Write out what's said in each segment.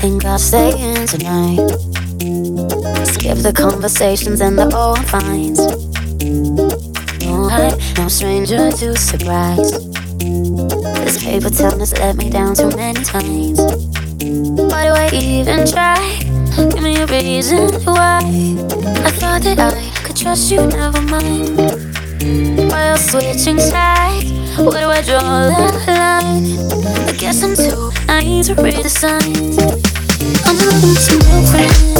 think I'll stay in tonight. Skip the conversations and the old fines. No, I'm no stranger to surprise. This paper town has let me down too many times. Why do I even try? Give me a reason why. I thought that I could trust you, never mind. While switching sides, where do I draw the line? I guess I'm too naive to read the signs. I'm looking for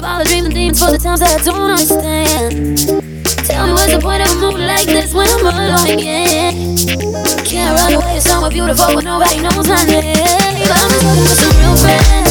of all the dreams and demons for the times that I don't understand. Tell me what's the point of a move like this when I'm alone again? Can't run away to somewhere beautiful where nobody knows my name. I'm just looking for some real friends.